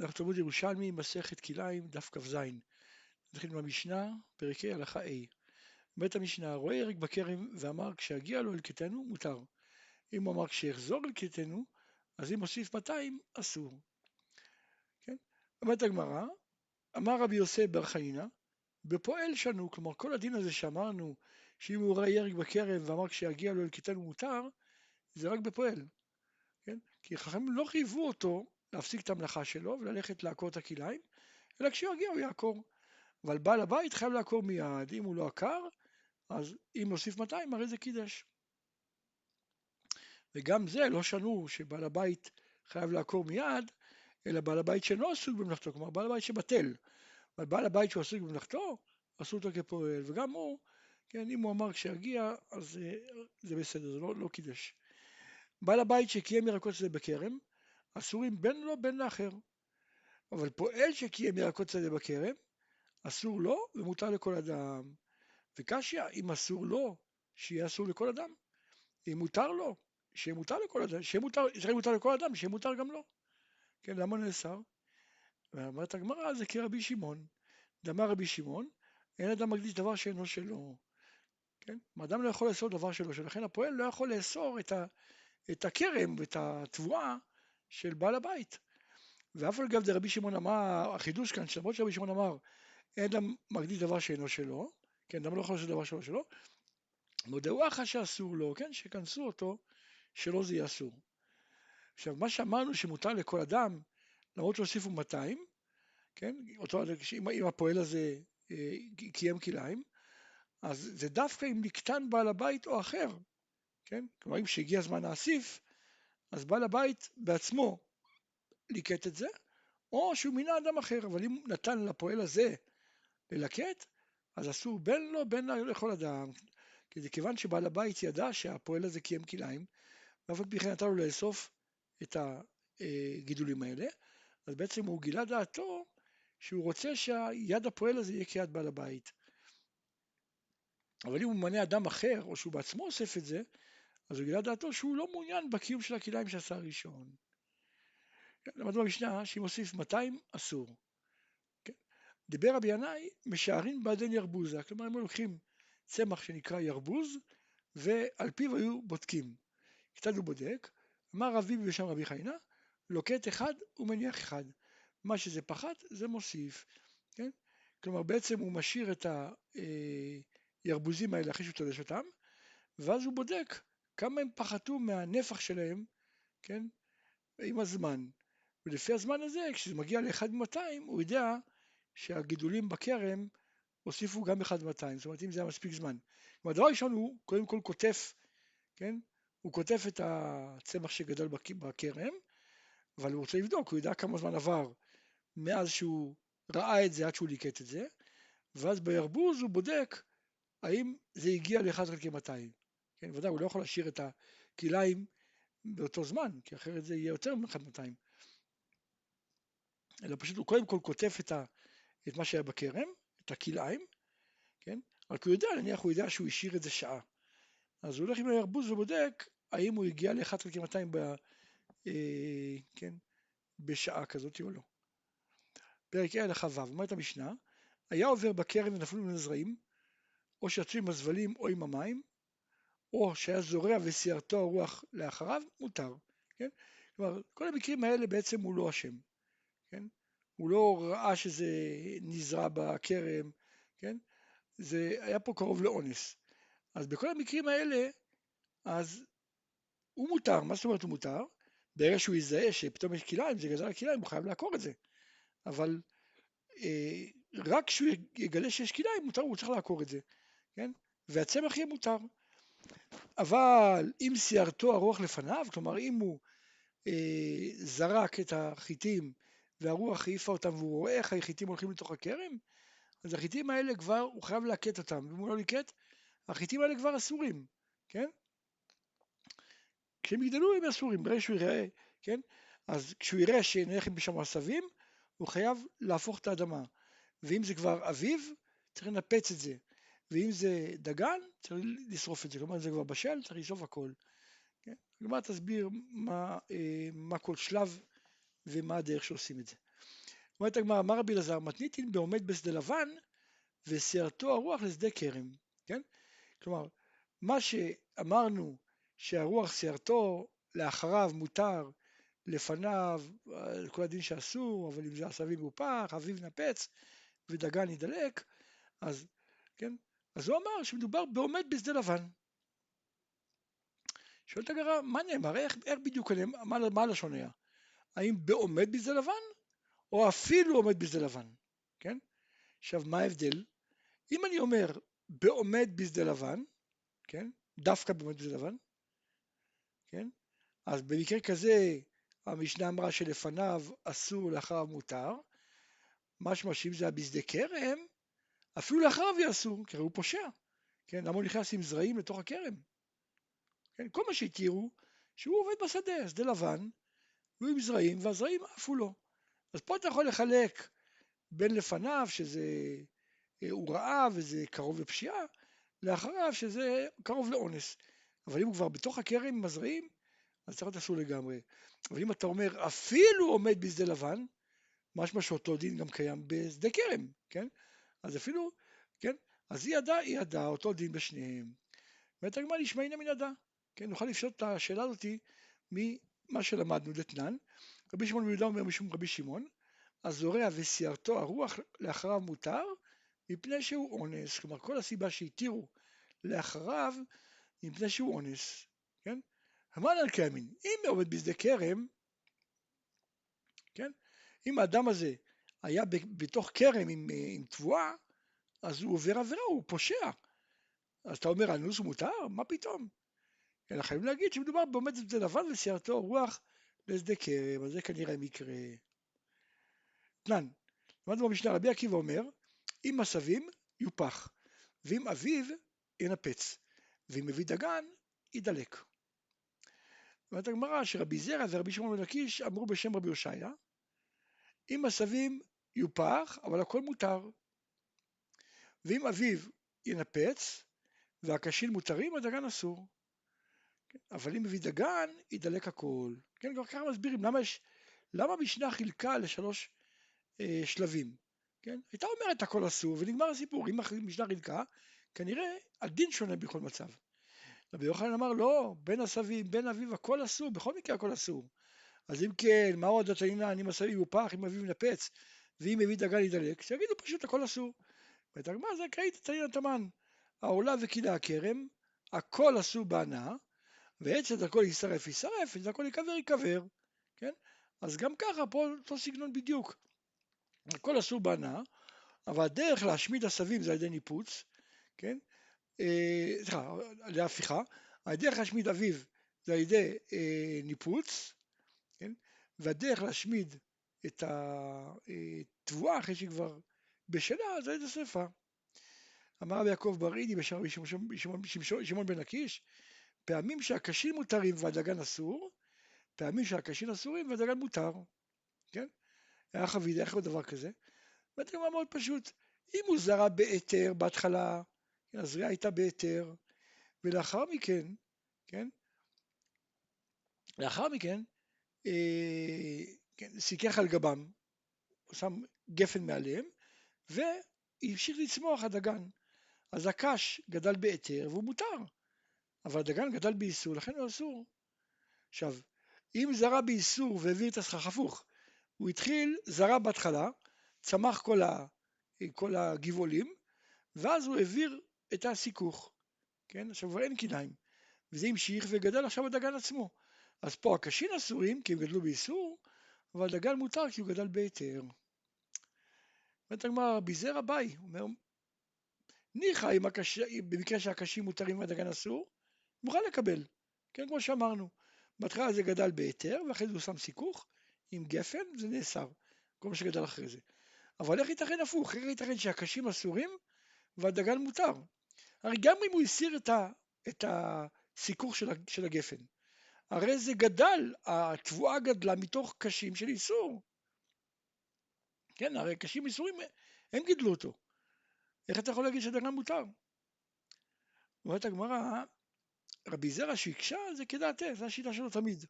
אנחנו תלמוד ירושלמי, מסכת כליים, דף כ"ז. נתחיל עם המשנה, פרק ה', הלכה ה'. בית המשנה, רואה ירק בכרם ואמר כשהגיע לו אלקטנו מותר. אם הוא אמר כשיחזור אלקטנו, אז אם מוסיף 200 אסור. כן? אומרת הגמרא, אמר רבי יוסף בר חנינא, בפועל שנו, כלומר כל הדין הזה שאמרנו שאם הוא ראה ירק בכרם ואמר כשיגיע לו אלקטנו מותר, זה רק בפועל. כן? כי חכמים לא חייבו אותו להפסיק את המלאכה שלו וללכת לעקור את הכליים, אלא כשהוא יגיע הוא יעקור. אבל בעל הבית חייב לעקור מיד, אם הוא לא עקר, אז אם נוסיף 200 הרי זה קידש. וגם זה לא שנו שבעל הבית חייב לעקור מיד, אלא בעל הבית שאינו עסוק במלאכתו, כלומר בעל הבית שבטל. אבל בעל הבית שהוא עסוק במלאכתו, עשו אותו כפועל, וגם הוא, כן, אם הוא אמר כשיגיע, אז זה בסדר, זה לא, לא קידש. בעל הבית שקיים ירקות שדה בכרם, אסורים בין לו בין לאחר. אבל פועל שקיים ירקות שדה בכרם, אסור לו ומותר לכל אדם. וקשיא, אם אסור לו, שיהיה אסור לכל אדם. אם מותר לו, שיהיה מותר לכל אדם, שיהיה מותר, שיהיה מותר לכל אדם, שיהיה מותר גם לו. כן, למה נאסר? ואומרת הגמרא, זה כרבי שמעון. דאמר רבי שמעון, אין אדם מקדיש דבר שאינו שלו. כן? אדם לא יכול לאסור דבר שלו, שלכן הפועל לא יכול לאסור את, ה, את הכרם ואת התבואה של בעל הבית. ואף על גב דרבי שמעון אמר, החידוש כאן, שלמרות שרבי שמעון אמר, אין אדם מקדיש דבר שאינו שלו, כן, אדם לא יכול לעשות דבר שלו שלו, מודעו אחא שאסור לו, כן, שכנסו אותו, שלא זה יהיה אסור. עכשיו, מה שאמרנו שמותר לכל אדם, למרות שהוסיפו 200, כן, אותו, אם, אם הפועל הזה אה, קיים כליים, אז זה דווקא אם נקטן בעל הבית או אחר, כן, כלומר אם שהגיע הזמן להוסיף, אז בעל הבית בעצמו ליקט את זה, או שהוא מינה אדם אחר, אבל אם נתן לפועל הזה ללקט, אז אסור בין לו בין לכל אדם, כי זה כיוון שבעל הבית ידע שהפועל הזה קיים כליים, ואף על פי כן נתן לו לאסוף את הגידולים האלה, אז בעצם הוא גילה דעתו שהוא רוצה שהיד הפועל הזה יהיה כיד בעל הבית. אבל אם הוא ממנה אדם אחר, או שהוא בעצמו אוסף את זה, אז הוא גילה דעתו שהוא לא מעוניין בקיום של הכליים שעשה הראשון. למדנו במשנה שאם מוסיף 200 אסור. כן? דיבר רבי ינאי, משערים בעדן ירבוזה, כלומר הם לוקחים צמח שנקרא ירבוז, ועל פיו היו בודקים. כיצד הוא בודק? אמר רבי בשם רבי חיינה, לוקט אחד ומניח אחד. מה שזה פחת זה מוסיף. כן? כלומר בעצם הוא משאיר את הירבוזים האלה אחרי שהוא תולש אותם, ואז הוא בודק כמה הם פחתו מהנפח שלהם, כן, עם הזמן. ולפי הזמן הזה, כשזה מגיע ל-1 מ-200, הוא יודע שהגידולים בכרם הוסיפו גם 1 מ-200, זאת אומרת אם זה היה מספיק זמן. כלומר, הדבר הראשון הוא קודם כל קוטף, כן, הוא קוטף את הצמח שגדל בכרם, אבל הוא רוצה לבדוק, הוא יודע כמה זמן עבר מאז שהוא ראה את זה עד שהוא ליקט את זה, ואז בירבוז הוא בודק האם זה הגיע ל-1 חלקי 200. כן, ודאי, הוא לא יכול להשאיר את הכליים באותו זמן, כי אחרת זה יהיה יותר מ-1.200. אלא פשוט הוא קודם כל כותב את, ה, את מה שהיה בכרם, את הכליים, כן? רק הוא יודע, נניח הוא יודע שהוא השאיר את זה שעה. אז הוא הולך עם הירבוז ובודק האם הוא הגיע ל-1 חלקי 200 ב, אה, כן, בשעה כזאת או לא. פרק ה' הלכה ו', אומרת המשנה, היה עובר בכרם ונפלו מן הזרעים, או שיצאו עם הזבלים או עם המים, או שהיה זורע וסיירתו הרוח לאחריו, מותר, כן? כלומר, כל המקרים האלה בעצם הוא לא אשם, כן? הוא לא ראה שזה נזרע בכרם, כן? זה היה פה קרוב לאונס. אז בכל המקרים האלה, אז הוא מותר, מה זאת אומרת הוא מותר? ברגע שהוא יזהה שפתאום יש כליים, זה גזל על כליים, הוא חייב לעקור את זה. אבל אה, רק כשהוא יגלה שיש כליים, מותר, הוא צריך לעקור את זה, כן? והצמח יהיה מותר. אבל אם סיירתו הרוח לפניו, כלומר אם הוא אה, זרק את החיטים והרוח העיפה אותם והוא רואה איך החיטים הולכים לתוך הכרם, אז החיטים האלה כבר, הוא חייב להקט אותם, ואם הוא לא ליקט, החיטים האלה כבר אסורים, כן? כשהם יגדלו הם אסורים, ברגע שהוא יראה, כן? אז כשהוא יראה שנלך בשם עשבים, הוא חייב להפוך את האדמה. ואם זה כבר אביב, צריך לנפץ את זה. ואם זה דגן, צריך לשרוף את זה, כלומר זה כבר בשל, צריך לשרוף הכל. כן? הגמרא תסביר מה, אה, מה כל שלב ומה הדרך שעושים את זה. אומרת הגמרא, אמר רבי אלעזר, מתניתין בעומד בשדה לבן וסיירתו הרוח לשדה כרם, כן? כלומר, מה שאמרנו שהרוח סיירתו לאחריו מותר, לפניו כל הדין שאסור, אבל אם זה עשבים מופח, אביב נפץ ודגן ידלק, אז, כן? אז הוא אמר שמדובר בעומד בשדה לבן. שואלת הגרה, מה נאמר? איך, איך בדיוק, מה, מה הלשון היה? האם בעומד בשדה לבן, או אפילו עומד בשדה לבן, כן? עכשיו, מה ההבדל? אם אני אומר בעומד בשדה לבן, כן? דווקא בעומד בשדה לבן, כן? אז במקרה כזה המשנה אמרה שלפניו אסור, לאחריו מותר. משמע שאם זה היה בשדה כרם, אפילו לאחריו אסור, כי הרי הוא פושע. כן, למה הוא נכנס עם זרעים לתוך הכרם? כן, כל מה שהתירו, שהוא עובד בשדה, שדה לבן, והוא עם זרעים, והזרעים עפו לו. אז פה אתה יכול לחלק בין לפניו, שזה אה, הוא רעה וזה קרוב לפשיעה, לאחריו שזה קרוב לאונס. אבל אם הוא כבר בתוך הכרם עם הזרעים, אז צריך להיות אסור לגמרי. אבל אם אתה אומר אפילו עומד בשדה לבן, משמע שאותו דין גם קיים בשדה כרם, כן? אז אפילו, כן? אז היא ידעה, היא ידעה, אותו דין בשניהם. אומרת הגמרא נשמעינא מן ידע, כן? נוכל לפשוט את השאלה הזאתי ממה שלמדנו דתנן. רבי שמעון בן יהודה אומר משום רבי שמעון, הזורע וסיירתו הרוח לאחריו מותר, מפני שהוא אונס. כלומר, כל הסיבה שהתירו לאחריו, מפני שהוא אונס, כן? המען על קיימין, אם עובד בשדה כרם, כן? אם האדם הזה היה בתוך כרם עם, עם תבואה, אז הוא עובר עבירה, הוא פושע. אז אתה אומר, אנוס מותר? מה פתאום? אלא חייבים להגיד שמדובר בעומד בשדה לבן וסיירתו רוח לשדה כרם, אז זה כנראה מקרה. תנן, למדנו במשנה, רבי עקיבא אומר, אם עשבים יופח, ואם אביב ינפץ, ואם מביא דגן ידלק. אומרת הגמרא שרבי זרע ורבי שמעון בן אמרו בשם רבי הושעיה, אם עשבים יופח, אבל הכל מותר. ואם אביו ינפץ והקשים מותרים, הדגן אסור. כן? אבל אם מביא דגן, ידלק הכל. כן, כבר ככה מסבירים למה יש, למה המשנה חילקה לשלוש אה, שלבים. כן? הייתה אומרת הכל אסור ונגמר הסיפור. אם המשנה חילקה, כנראה הדין שונה בכל מצב. רבי יוחנן אמר לא, בין עשבים, בין אביו, הכל אסור, בכל מקרה הכל אסור. אז אם כן, מה עוד התנינן, אם עשבים הוא פח, אם אביו נפץ, ואם מביא דגן ידלק, שיגידו פשוט הכל אסור. ואת הגמרא זה קראית תנינן תמן, העולה וקילה הכרם, הכל אסור בהנאה, ועצת הכל יישרף יישרף, ועצת הכל ייקבר ייקבר, כן? אז גם ככה פה אותו סגנון בדיוק. הכל אסור בהנאה, אבל הדרך להשמיד עשבים זה על ידי ניפוץ, כן? אה, סליחה, על ידי הפיכה, הדרך להשמיד אביב זה על ידי אה, ניפוץ? והדרך להשמיד את התבואה אחרי שהיא כבר בשלה זה ידי שרפה. אמר יעקב ברידי בשם שמעון בן לקיש, פעמים שהקשים מותרים והדגן אסור, פעמים שהקשים אסורים והדגן מותר, כן? היה חבידה, איך עוד דבר כזה? ואתם אומרים מאוד פשוט, אם הוא זרע בהיתר בהתחלה, הזריעה הייתה בהיתר, ולאחר מכן, כן, לאחר מכן, סיכך על גבם, הוא שם גפן מעליהם, והמשיך לצמוח הדגן. אז הקש גדל בהיתר והוא מותר, אבל הדגן גדל באיסור, לכן הוא אסור. עכשיו, אם זרע באיסור והעביר את הסכך הפוך, הוא התחיל, זרע בהתחלה, צמח כל, ה, כל הגבעולים, ואז הוא העביר את הסיכוך, כן? עכשיו כבר אין קיניים, וזה המשיך וגדל עכשיו הדגן עצמו. אז פה הקשים אסורים כי הם גדלו באיסור, אבל הדגן מותר כי הוא גדל בהיתר. אומרת הגמרא, ביזר אביי, אומר, ניחא אם. במקרה שהקשים מותרים והדגן אסור, מוכן לקבל, כן, כמו שאמרנו. בהתחלה זה גדל בהיתר, ואחרי זה הוא שם סיכוך עם גפן, זה נאסר, כל מה שגדל אחרי זה. אבל איך ייתכן הפוך? איך ייתכן שהקשים אסורים והדגן מותר? הרי גם אם הוא הסיר את, ה, את הסיכוך של הגפן, הרי זה גדל, התבואה גדלה מתוך קשים של איסור. כן, הרי קשים איסורים, הם גידלו אותו. איך אתה יכול להגיד שדגן מותר? אומרת הגמרא, רבי זרע שהקשה זה כדעתה, זו השיטה שלו תמיד.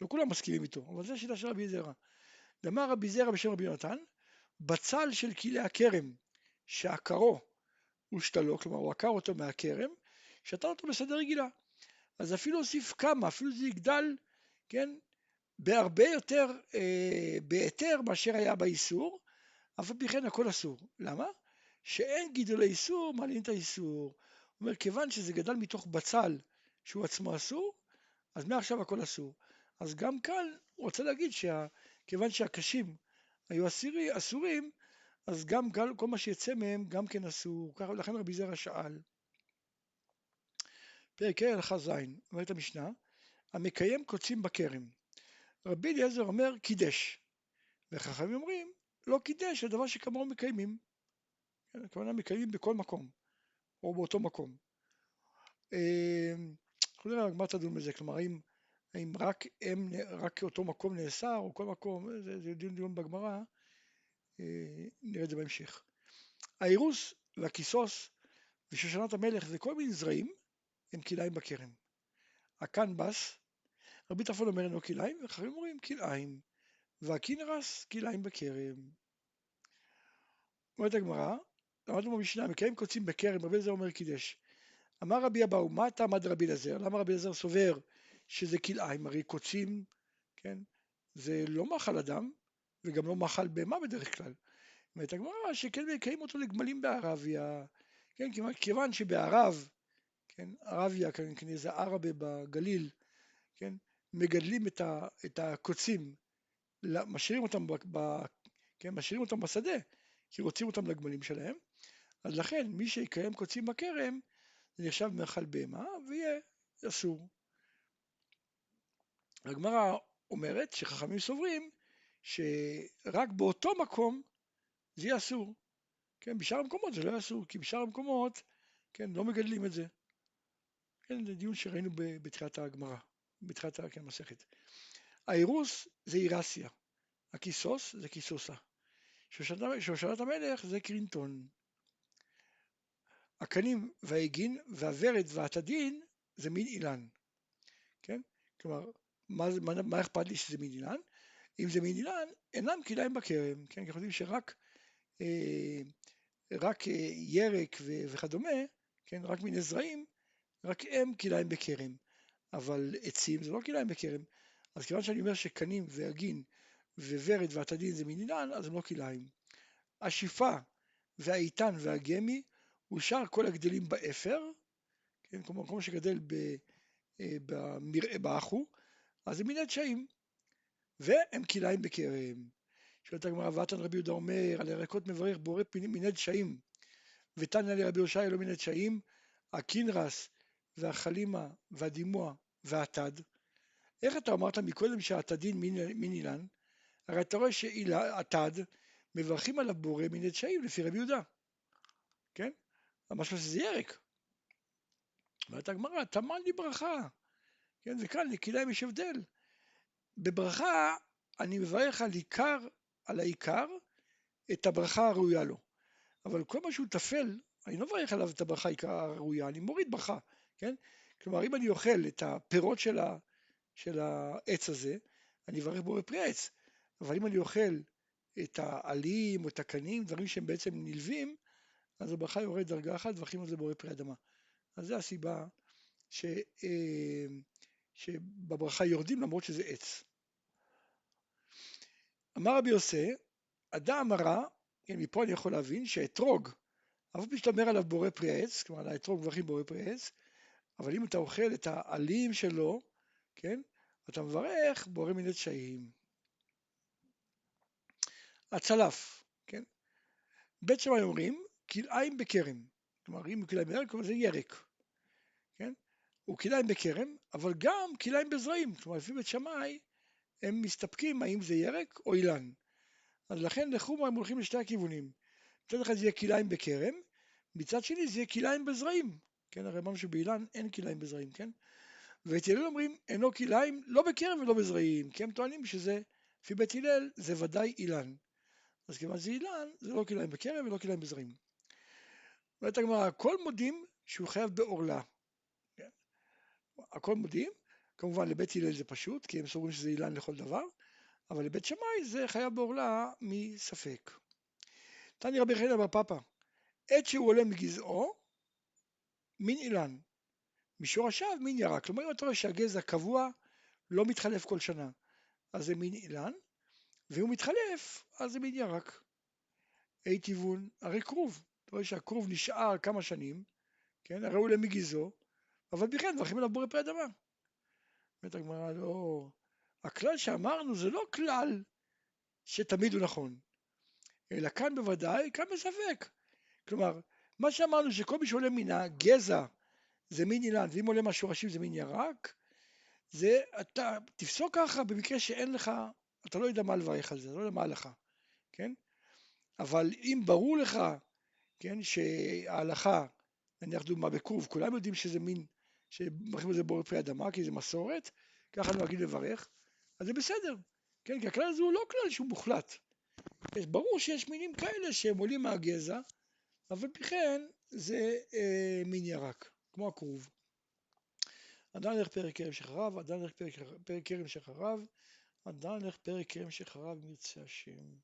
לא כולם מסכימים איתו, אבל זו השיטה של רבי זרע. דאמר רבי זרע בשם רבי יונתן, בצל של כלי הכרם, שעקרו ושתלו, כלומר הוא עקר אותו מהכרם, שתל אותו בסדר רגילה. אז אפילו הוסיף כמה, אפילו זה יגדל, כן, בהרבה יותר אה, בהיתר מאשר היה באיסור, אף על פי כן הכל אסור. למה? שאין גידולי איסור מעלים את האיסור. הוא אומר, כיוון שזה גדל מתוך בצל שהוא עצמו אסור, אז מעכשיו הכל אסור. אז גם כאן הוא רוצה להגיד שכיוון שהקשים היו אסירי, אסורים, אז גם כל מה שיצא מהם גם כן אסור. לכן רבי זרע שאל. פרק ה' הלכה ז', אומרת המשנה, המקיים קוצים בכרם. רבי אליעזר אומר קידש, וחכמים אומרים לא קידש, זה דבר שכמוהו מקיימים. כן, הכוונה מקיימים בכל מקום, או באותו מקום. אנחנו נראה הגמרא תדון בזה, כלומר האם, האם רק, הם, רק אותו מקום נאסר, או כל מקום, זה, זה דיון דיון בגמרא, אה, נראה את זה בהמשך. האירוס והכיסוס ושושנת המלך וכל מיני זרעים הם כלאיים בכרם. הקנבס, רבי טרפון אומר אינו כלאיים, וחברים אומרים כלאיים, והקינרס כלאיים בכרם. אומרת הגמרא, למדנו במשנה, מקיים קוצים בכרם, רבי אליעזר אומר קידש. אמר רבי אבאו, מה טעם עד רבי אליעזר? למה רבי אליעזר סובר שזה כלאיים? הרי קוצים, כן, זה לא מאכל אדם, וגם לא מאכל בהמה בדרך כלל. אומרת הגמרא שכן מקיים אותו לגמלים בערביה, כן, כיוון שבערב כן, ערביה, כן, איזה ערבה בגליל, כן, מגדלים את, ה, את הקוצים, משאירים אותם, ב, ב, כן, משאירים אותם בשדה, כי רוצים אותם לגמלים שלהם, אז לכן מי שיקיים קוצים בכרם, זה נחשב מאכל בהמה ויהיה אסור. הגמרא אומרת שחכמים סוברים שרק באותו מקום זה יהיה אסור. כן, בשאר המקומות זה לא יהיה אסור, כי בשאר המקומות, כן, לא מגדלים את זה. כן, זה דיון שראינו בתחילת הגמרא, בתחילת כן, המסכת. האירוס זה אירסיה, הכיסוס זה כיסוסה, שושלת המלך זה קרינטון. הקנים והעגין והוורד והתדין זה מין אילן, כן? כלומר, מה, מה, מה אכפת לי שזה מין אילן? אם זה מין אילן, אינם כדאיים בכרם, כן? אנחנו יודעים שרק אה, רק אה, ירק וכדומה, כן? רק מיני זרעים, רק הם כלאיים בכרם, אבל עצים זה לא כלאיים בכרם, אז כיוון שאני אומר שקנים והחגין וורד ואטדין זה מין אילן, אז הם לא כלאיים. השיפה והאטן והגמי ושאר כל הגדלים באפר, כן, כלומר כל מה שגדל אה, במרעה באחו, אז זה מיני דשאים, והם כלאיים בכרם. שואלת הגמרא, ועתן רבי יהודה אומר, על ירקות מברך בורא מיני דשאים, ותניא לרבי יושעיה לא מיני דשאים, הקינרס והחלימה והדימוע והתד, איך אתה אמרת מקודם שהתדין מין אילן? הרי אתה רואה שהתד מברכים עליו בורא מן דשאים לפי רבי יהודה, כן? משהו שזה ירק. אומרת הגמרא, טמן לי ברכה, כן? וכאן לכליים יש הבדל. בברכה אני מברך על עיקר, על העיקר, את הברכה הראויה לו. אבל כל מה שהוא טפל, אני לא מברך עליו את הברכה הראויה, אני מוריד ברכה. כן? כלומר, אם אני אוכל את הפירות של, ה, של העץ הזה, אני אברך בו בפרי העץ. אבל אם אני אוכל את העלים או את הקנים, דברים שהם בעצם נלווים, אז הברכה יורד דרגה אחת, מברכים על זה בורא פרי אדמה. אז זו הסיבה ש, אה, שבברכה יורדים למרות שזה עץ. אמר רבי יוסי, אדם הרע, כן, מפה אני יכול להבין שאתרוג, אף שאתה אומר עליו בורא פרי העץ, כלומר על האתרוג מברכים בורא פרי העץ, אבל אם אתה אוכל את העלים שלו, כן, אתה מברך בורא מיני דשאים. הצלף, כן, בית שמאי אומרים כלאיים בכרם, כלומר אם הוא כלאיים בכרם זה ירק, כן, הוא כלאיים בכרם, אבל גם כלאיים בזרעים, כלומר לפי בית שמאי הם מסתפקים האם זה ירק או אילן, אז לכן לחומרה הם הולכים לשתי הכיוונים, מצד אחד זה יהיה כלאיים בכרם, מצד שני זה יהיה כלאיים בזרעים, כן, הרי אמרנו שבאילן אין כלאיים בזרעים, כן? ואת הלל אומרים אינו כלאיים לא בכרם ולא בזרעים, כי הם טוענים שזה, לפי בית הלל, זה ודאי אילן. אז כיוון שזה אילן, זה לא כלאיים בכרם ולא כלאיים בזרעים. אומרת הגמרא, הכל מודים שהוא חייב בעורלה. כן? הכל מודים, כמובן לבית הלל זה פשוט, כי הם סוברים שזה אילן לכל דבר, אבל לבית שמאי זה חייב בעורלה מספק. תני רבי חנין בר פפא, עת שהוא עולה מגזעו, מין אילן, משורשיו מין ירק. כלומר אם אתה רואה שהגזע קבוע, לא מתחלף כל שנה, אז זה מין אילן, ואם הוא מתחלף, אז זה מין ירק. אי טיוון, הרי כרוב, אתה רואה שהכרוב נשאר כמה שנים, כן, הרי הוא מגזעו, אבל בכלל מברכים עליו בורא פרי אדמה. אומרת הגמרא, לא, הכלל שאמרנו זה לא כלל שתמיד הוא נכון, אלא כאן בוודאי, כאן בספק. כלומר, מה שאמרנו שכל מי שעולה מן הגזע זה מין אילן, ואם עולה מהשורשים זה מין ירק, זה אתה תפסוק ככה במקרה שאין לך, אתה לא יודע מה לברך על זה, לא יודע מה הלכה, כן? אבל אם ברור לך, כן, שההלכה, נניח דוגמה בכרוב, כולם יודעים שזה מין, שמברכים על זה בורא פרי אדמה, כי זה מסורת, ככה נוהגים לברך, אז זה בסדר, כן, כי הכלל הזה הוא לא כלל שהוא מוחלט. ברור שיש מינים כאלה שהם עולים מהגזע, אבל פי כן זה אה, מין ירק, כמו הכרוב. עדיין הולך פרק כרם שחרב, עדיין הולך פרק כרם שחרב, עדיין הולך פרק כרם שחרב מרצה השם.